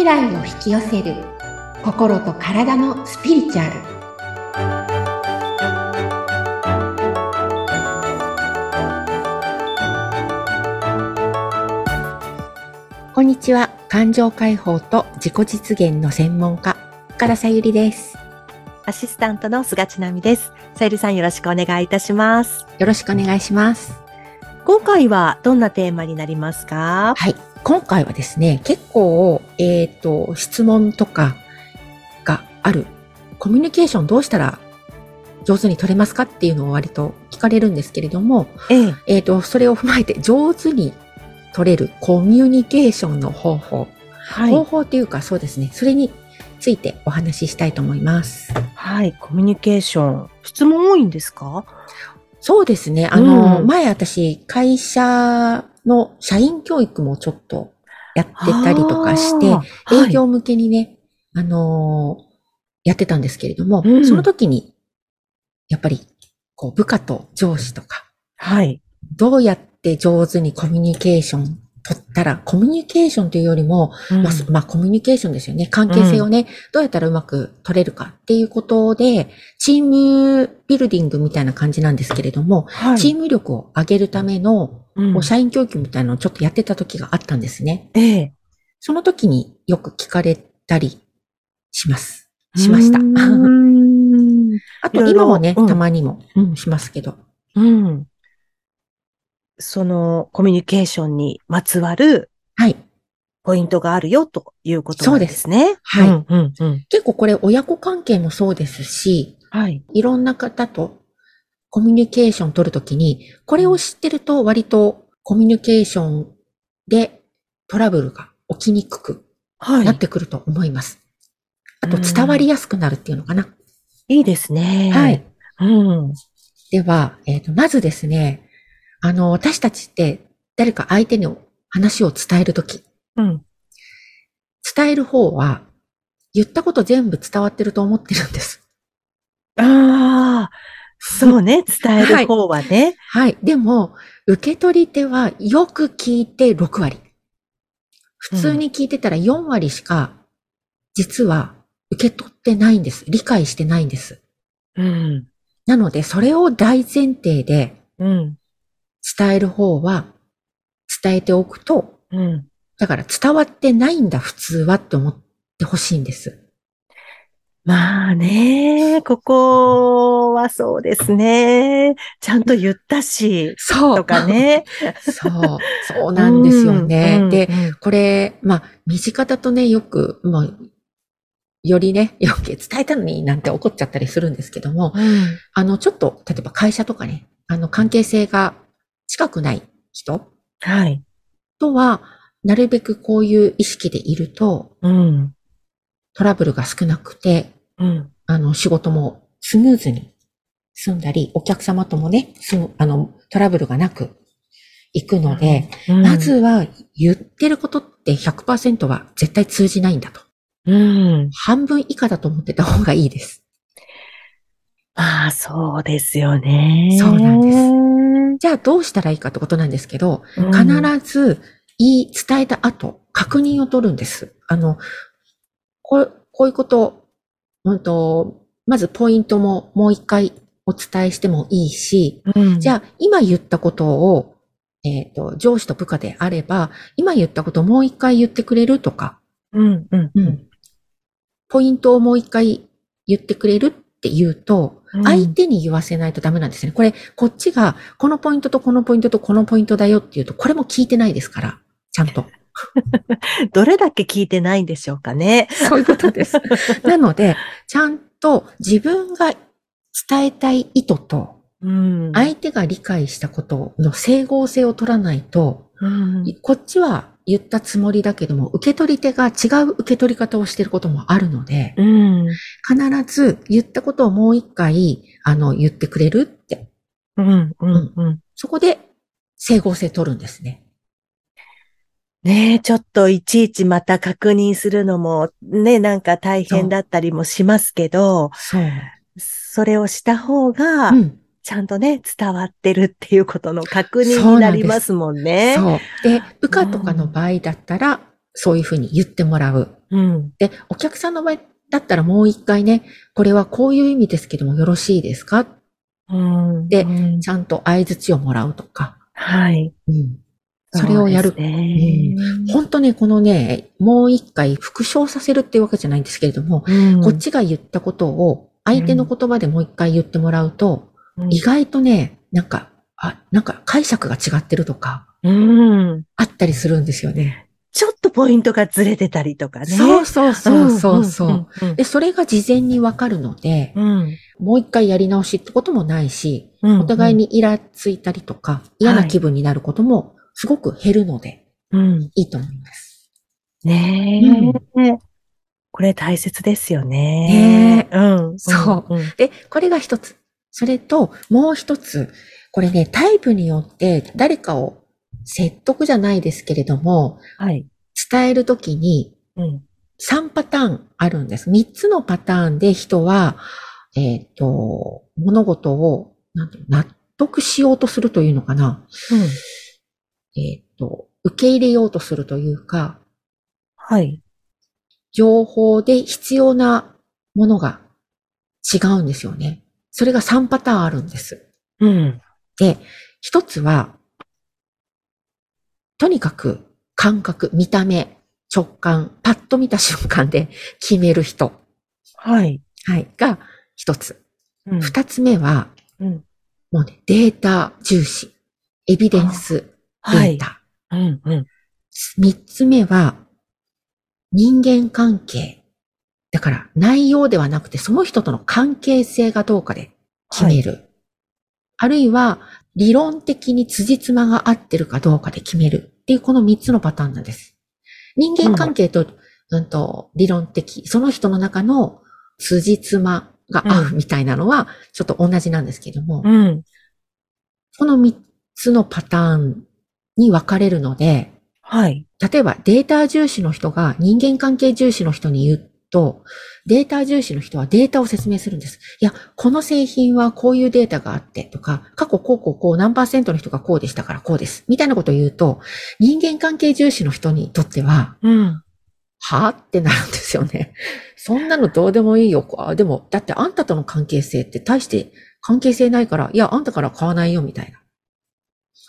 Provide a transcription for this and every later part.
未来を引き寄せる。心と体のスピリチュアル。こんにちは。感情解放と自己実現の専門家深田さゆりです。アシスタントの菅千奈美です。さゆりさんよろしくお願いいたします。よろしくお願いします今回はどんなテーマになりますか？はい今回はですね結構えっ、と質問とかがあるコミュニケーションどうしたら上手に取れますかっていうのを割と聞かれるんですけれども、ええ。えっ、と、それを踏まえて上手に取れるコミュニケーションの方法。は方法っていうかそうですね。それについてお話ししたいと思います。はい。コミュニケーション。質問多いんですか？そうですね。あの、うん前私、会社の社員教育もちょっとやってたりとかして、営業向けにね、あのーやってたんですけれども、うんその時に、やっぱり、こう、部下と上司とか、はい。どうやって上手にコミュニケーション取ったら、コミュニケーションというよりも、うんまあ、そまあ、コミュニケーションですよね。関係性をね、どうやったらうまく取れるかっていうことで、チームビルディングみたいな感じなんですけれども、はい。チーム力を上げるための、社員教育みたいなのをちょっとやってた時があったんですね。ええ。その時によく聞かれたりします。しました あと今もね、うんたまにも、うん、しますけど。うん。そのコミュニケーションにまつわるはい。ポイントがあるよということなんですね。はいうんうんうん。結構これ親子関係もそうですし、はい。いろんな方とコミュニケーション取るときに、これを知ってると割とコミュニケーションでトラブルが起きにくくはい。なってくると思います。あと伝わりやすくなるっていうのかな。いいですね。はい。。うん。では、えっ、と、まずですね、あの、私たちって誰か相手に話を伝えるとき、うん。伝える方は言ったこと全部伝わってると思ってるんです。ああ、そうね。伝える方はね。はい。でも、受け取り手はよく聞いて6割。普通に聞いてたら4割しか、実は受け取ってないんです。理解してないんです。うん。なので、それを大前提でうん。伝える方は、伝えておくと、うん。だから伝わってないんだ、普通はって思ってほしいんです。まあね、ここはそうですね。ちゃんと言ったし、そう。とか。ね。そう。そうなんですよね。うんで、うんこれ、まあ、身近だとね、よく、まあ、よりね、よく伝えたのになんて怒っちゃったりするんですけども、うんあの、ちょっと、例えば会社とかね、あの、関係性が近くない人？はい。とは、なるべくこういう意識でいると、うん。トラブルが少なくて、うん。あの、仕事もスムーズに済んだり、お客様ともね、あの、トラブルがなくいくので、うんま、ずは言ってることって100%は絶対通じないんだと。うん。半分以下だと思ってた方がいいです。まあ、そうですよね。そうなんですじゃあどうしたらいいかってことなんですけど、うん必ず言い、伝えた後、確認を取るんです。あの、こうこういうこと、うんと、まずポイントももう一回お伝えしてもいいし、うんじゃあ今言ったことを、えっ、と、上司と部下であれば、今言ったことをもう一回言ってくれるとか、うん、うん、うん。ポイントをもう一回言ってくれるって言うと、うん相手に言わせないとダメなんですね。これ、こっちが、このポイントとこのポイントとこのポイントだよって言うと、これも聞いてないですから、ちゃんと。どれだけ聞いてないんでしょうかね。そういうことです。なので、ちゃんと自分が伝えたい意図と、うん相手が理解したことの整合性を取らないと、うんこっちは言ったつもりだけども、受け取り手が違う受け取り方をしていることもあるので、うん。必ず言ったことをもう一回、あの、言ってくれるって、うん、うん、うん。そこで整合性取るんですね。ねえ、ちょっといちいちまた確認するのもね、なんか大変だったりもしますけど、そう。それをした方がう、ん。ちゃんとね、伝わってるっていうことの確認になりますもんね。そう。で、部下とかの場合だったら、そういうふうに言ってもらう。うん。で、お客さんの場合だったらもう一回ね、これはこういう意味ですけどもよろしいですか？うん。でうんちゃんと相槌をもらうとか。はい。うんそれをやるそうですね。本当ね、このね、もう一回復唱させるっていうわけじゃないんですけれども、うんこっちが言ったことを相手の言葉でもう一回言ってもらうと、うん意外とね、なんか、あ、なんか解釈が違ってるとか、うん。あったりするんですよね。ちょっとポイントがずれてたりとかね。そうそうそうそうそう。うん。で、それが事前にわかるので、うん。もう一回やり直しってこともないし、うんお互いにイラついたりとか、嫌な気分になることもすごく減るので、うん。いいと思います。ねえ。これ大切ですよね。ねうん。そううん。で、これが一つ。それと、もう一つ。これね、タイプによって誰かを説得じゃないですけれども、はい。伝えるときにうん。3パターンあるんです。3つのパターンで人は、えっ、と、物事を、納得しようとするというのかな。えっ、と、受け入れようとするというか、はい。情報で必要なものが違うんですよね。それが3パターンあるんです。うん。で、一つは、とにかく感覚、見た目、直感、パッと見た瞬間で決める人、はい。はい、が一つ。うん二つ目は、うん。もうね、データ重視、エビデンスデはい。ータ。うん。うん。三つ目は、人間関係。だから、内容ではなくて、その人との関係性がどうかで決める。あるいは、理論的に辻褄が合ってるかどうかで決めるっていうこの三つのパターンなんです。人間関係と、うんと、理論的、その人の中の辻褄が合うみたいなのは、ちょっと同じなんですけども、うん。この三つのパターンに分かれるので、はい。例えばデータ重視の人が人間関係重視の人に言うと、データ重視の人はデータを説明するんです。いや、この製品はこういうデータがあってとか、過去こうこうこう何パーセントの人がこうでしたからこうです。みたいなことを言うと、人間関係重視の人にとっては、うん。はぁ？ってなるんですよね。そんなのどうでもいいよ。あでも、だってあんたとの関係性って大して関係性ないから、いや、あんたから買わないよみたいな。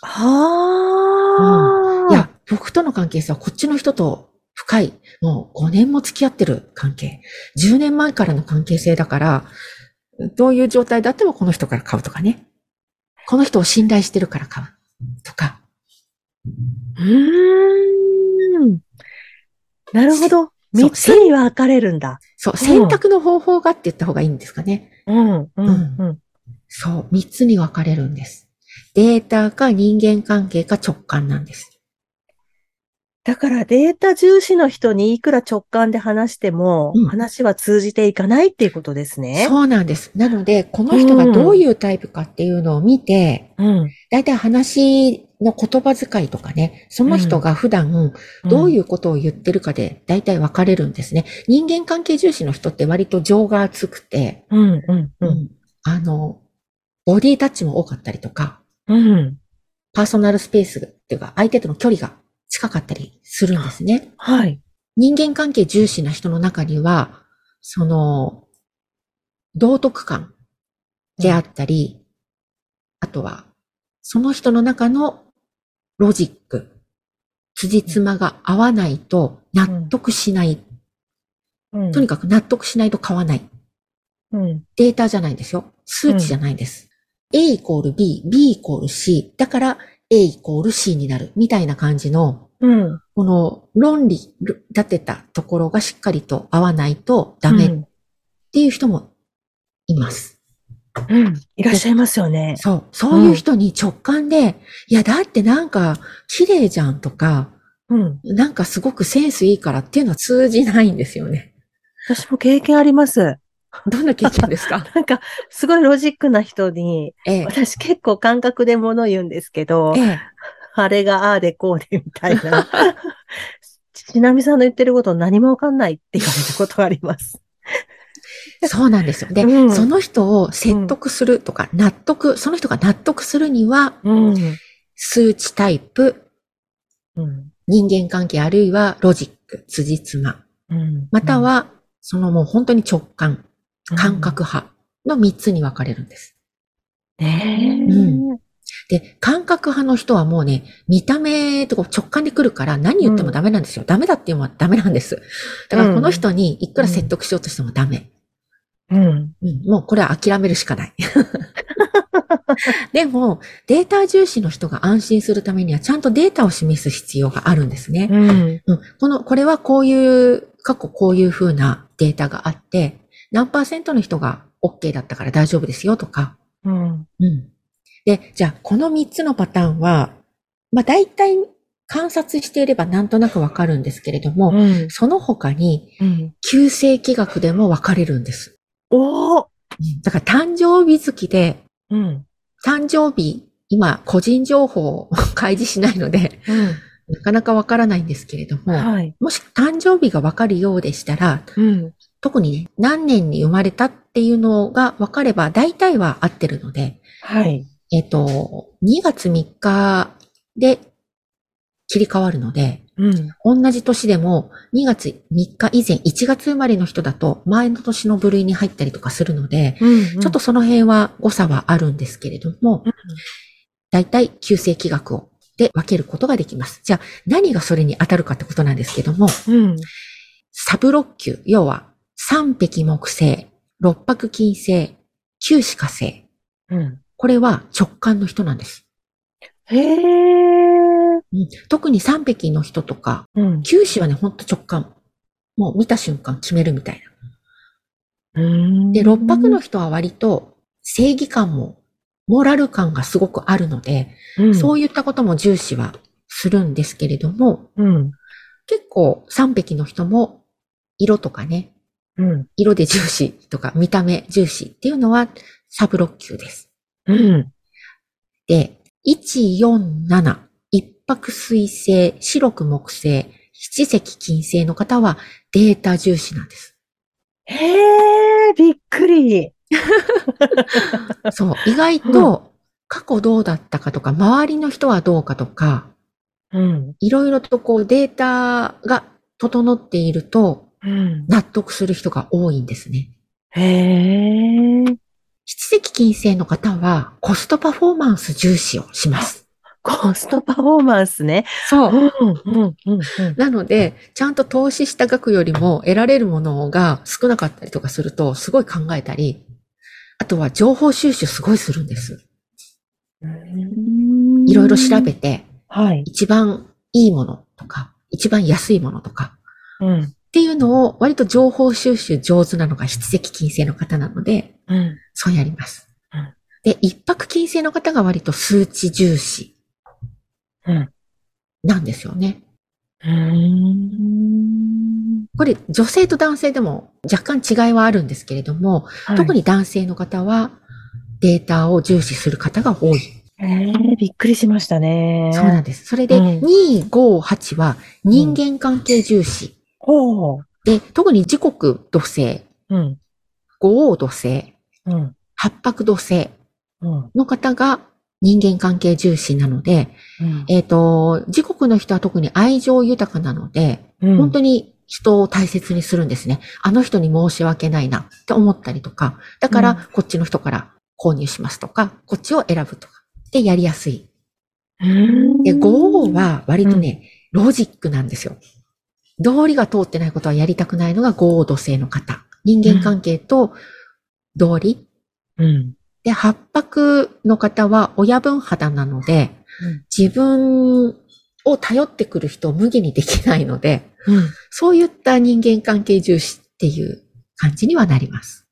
はあ。いや、僕との関係性はこっちの人と深い、もう5年も付き合ってる関係。10年前からの関係性だから、どういう状態だってもこの人から買うとかね。この人を信頼してるから買うとか。うーん。なるほど。三つに分かれるんだ。そう、選択の方法がって言った方がいいんですかね。うん。うん。うん。そう、3つに分かれるんです。データか人間関係か直感なんです。だからデータ重視の人にいくら直感で話しても、うん話は通じていかないっていうことですね。そうなんです。なので、この人がどういうタイプかっていうのを見て、うん。だいたい話の言葉遣いとかね、その人が普段どういうことを言ってるかでだいたい分かれるんですね。人間関係重視の人って割と情が厚くて、うん。うん。うん。あの、ボディタッチも多かったりとか、うん。パーソナルスペースっていうか相手との距離が近かったりするんですね。はい。人間関係重視な人の中には、その、道徳感であったり、あとは、その人の中のロジック、辻褄が合わないと納得しない。うんとにかく納得しないと買わない。うん。データじゃないんですよ。数値じゃないんです。A イコール B、B イコール C。だから A イコール C になる。みたいな感じの、うん。この論理立てたところがしっかりと合わないとダメっていう人もいます。うん。いらっしゃいますよね。そう。そういう人に直感で、いや、だってなんか綺麗じゃんとか、うん。なんかすごくセンスいいからっていうのは通じないんですよね。私も経験あります。どんな経験ですか？なんか、すごいロジックな人に、ええ。私結構感覚で物言うんですけどえ、え。あれがああでこうでみたいな。ちなみさんの言ってること何もわかんないって言われたことがあります。そうなんですよ。で、うんその人を説得するとか、納得、その人が納得するには、うん。数値タイプ、うん。人間関係あるいはロジック、辻褄。うんまた、は、そのもう本当に直感、感覚派の3つに分かれるんです。ねえ。うんで、感覚派の人はもうね、見た目とか直感で来るから何言ってもダメなんですよ。ダメだっていうのはダメなんです。だからこの人にいくら説得しようとしてもダメ。うん。うん、もうこれは諦めるしかない。でも、データ重視の人が安心するためにはちゃんとデータを示す必要があるんですね。うん。うん、この、これはこういう、過去こういう風なデータがあって、何パーセントの人が OK だったから大丈夫ですよとか。うん。うん。で、じゃあ、この3つのパターンは、まあ大体観察していればなんとなくわかるんですけれども、うん。その他に、うん。旧世紀学でも分かれるんです。おーだから誕生日月で、うん。誕生日、今、個人情報を 開示しないので、うなかなかわからないんですけれども、ん。はい。もし誕生日がわかるようでしたら、うん。特にね、何年に生まれたっていうのがわかれば、大体は合ってるので、はい。えっ、と、2月3日で切り替わるので、うん。同じ年でも2月3日以前、1月生まれの人だと前の年の部類に入ったりとかするので、うん。ちょっと、その辺は誤差はあるんですけれども、大体旧世紀学をで分けることができます。じゃあ何がそれに当たるかってことなんですけども、うん。サブ六球、要は三匹木星、六白金星、九死火星。うん。これは直感の人なんです。へえ。うん特に三匹の人とか、うん。九死はね、ほんと直感。もう見た瞬間決めるみたいな。うん。で、六白の人は割と正義感も、モラル感がすごくあるので、うん、そういったことも重視はするんですけれども、うん。結構三匹の人も色とかね、うん。色で重視とか見た目重視っていうのはサブ6級です。うん。で、1、4、7、一泊水星、白く木星、七石金星の方はデータ重視なんです。へえ、びっくり。そう、意外と過去どうだったかとか、周りの人はどうかとか、うん。いろいろとこうデータが整っているとうん。納得する人が多いんですね。へえ。七石金星の方はコストパフォーマンス重視をします。コストパフォーマンスね。そうう。ん。うん。うん。なので、ちゃんと投資した額よりも得られるものが少なかったりとかすると、すごい考えたり、あとは情報収集すごいするんです。うん。いろいろ調べて、はい。一番いいものとか、一番安いものとか、うん。っていうのを割と情報収集上手なのが七石金星の方なので、うん。そうやりますうん。で、一泊金星の方が割と数値重視うん。なんですよね。うん。これ女性と男性でも若干違いはあるんですけれども、特に。に男性の方はデータを重視する方が多い。えー、びっくりしましたね。そうなんです。それで、うん2、5、8は人間関係重視。ほう。で、特に時刻土星、うん。五王土星、うん。八白土星うん。の方が人間関係重視なので、うん。えっ、と、時刻の人は特に愛情豊かなので、うん本当に人を大切にするんですね。あの人に申し訳ないなって思ったりとか、だかうんらこっちの人から購入しますとか、こっちを選ぶとか。で、やりやすい。うん。で、5は割とね、ロジックなんですよ。道理が通ってないことはやりたくないのが5土星の方。人間関係と道理。うん。で、八白の方は親分肌なので、うん自分を頼ってくる人を無限にできないので、うん。そういった人間関係重視っていう感じにはなります。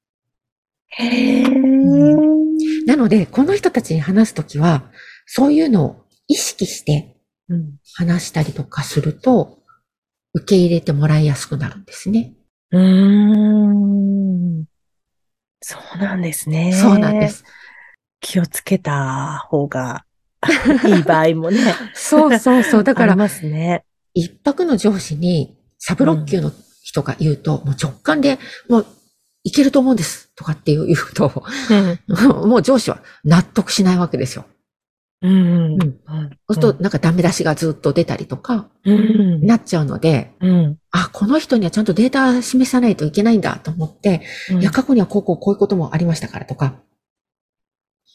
へー。なので、この人たちに話すときは、そういうのを意識してうん。話したりとかすると、受け入れてもらいやすくなるんですね。うーん。そうなんですね。そうなんで。す。気をつけた方がいい場合もね。そうそうそう。だから、ますね。一泊の上司にサブロッキューの人が言うと、もう直感で、もう、いけると思うんです。とかって言うと、うん。もう上司は納得しないわけですよ。うん。うん。そうすると、なんかダメ出しがずっと出たりとか、うん。なっちゃうので、うん。あ、この人にはちゃんとデータ示さないといけないんだと思って、いや、過去にはこうこうこういうこともありましたからとか。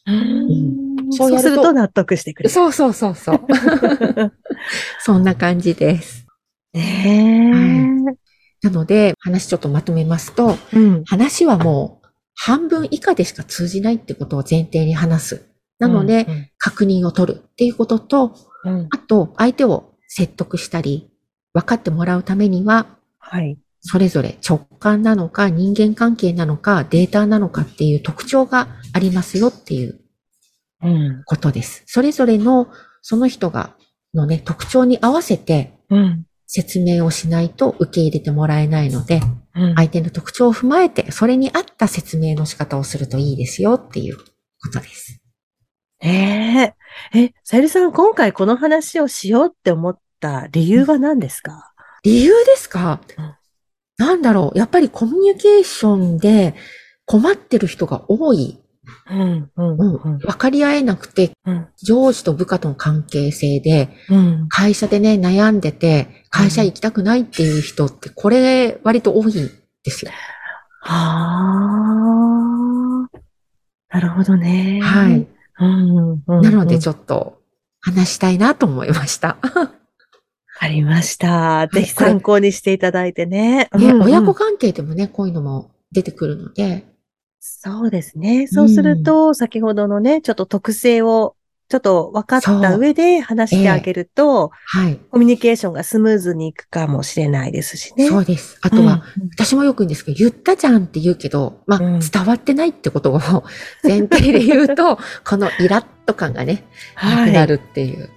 うんそうすると納得してくれる。そうそうそうそう。そんな感じです。ねなので、話ちょっとまとめますと、え。うん。話はもう半分以下でしか通じないってことを前提に話す。なので、確認を取るっていうことと。あと、相手を説得したり、分かってもらうためには、はい。それぞれ直感なのか人間関係なのかデータなのかっていう特徴がありますよっていううん。ことです。それぞれのその人がのね、特徴に合わせてうん。説明をしないと受け入れてもらえないので、うん。相手の特徴を踏まえてそれに合った説明の仕方をするといいですよっていうことです。えええ、さゆりさん、今回この話をしようって思った理由は何ですか？理由ですか、うんなんだろうやっぱりコミュニケーションで困ってる人が多い。うん、うん、うん。分かり合えなくてうん、上司と部下との関係性で、うん。会社でね、悩んでて、会社行きたくないっていう人って、これ割と多いんですよ。はあ。なるほどね。はい。。なのでちょっと話したいなと思いました。と。ありました。ぜひ参考にしていただいてね。ね、うんうん親子関係でもね、こういうのも出てくるので、そうですね。そうすると、先ほどのね、ちょっと特性を、ちょっと分かった上で話してあげると、はい。コミュニケーションがスムーズにいくかもしれないですしね。そうです。あとは、私もよく言うんですけど、言ったじゃんって言うけど、まあ、うん伝わってないってことを前提で言うと、このイラッと感がね、なはい。くなるっていう。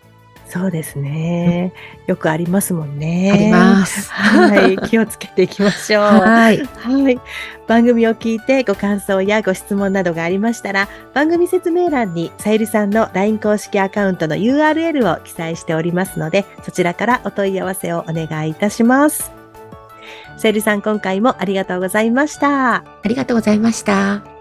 そうですね。よくありますもんね。あります。はい。気をつけていきましょう。はい。はい。番組を聞いてご感想やご質問などがありましたら、番組説明欄にさゆりさんの LINE 公式アカウントの URL を記載しておりますので、そちらからお問い合わせをお願いいたします。さゆりさん、今回もありがとうございました。ありがとうございました。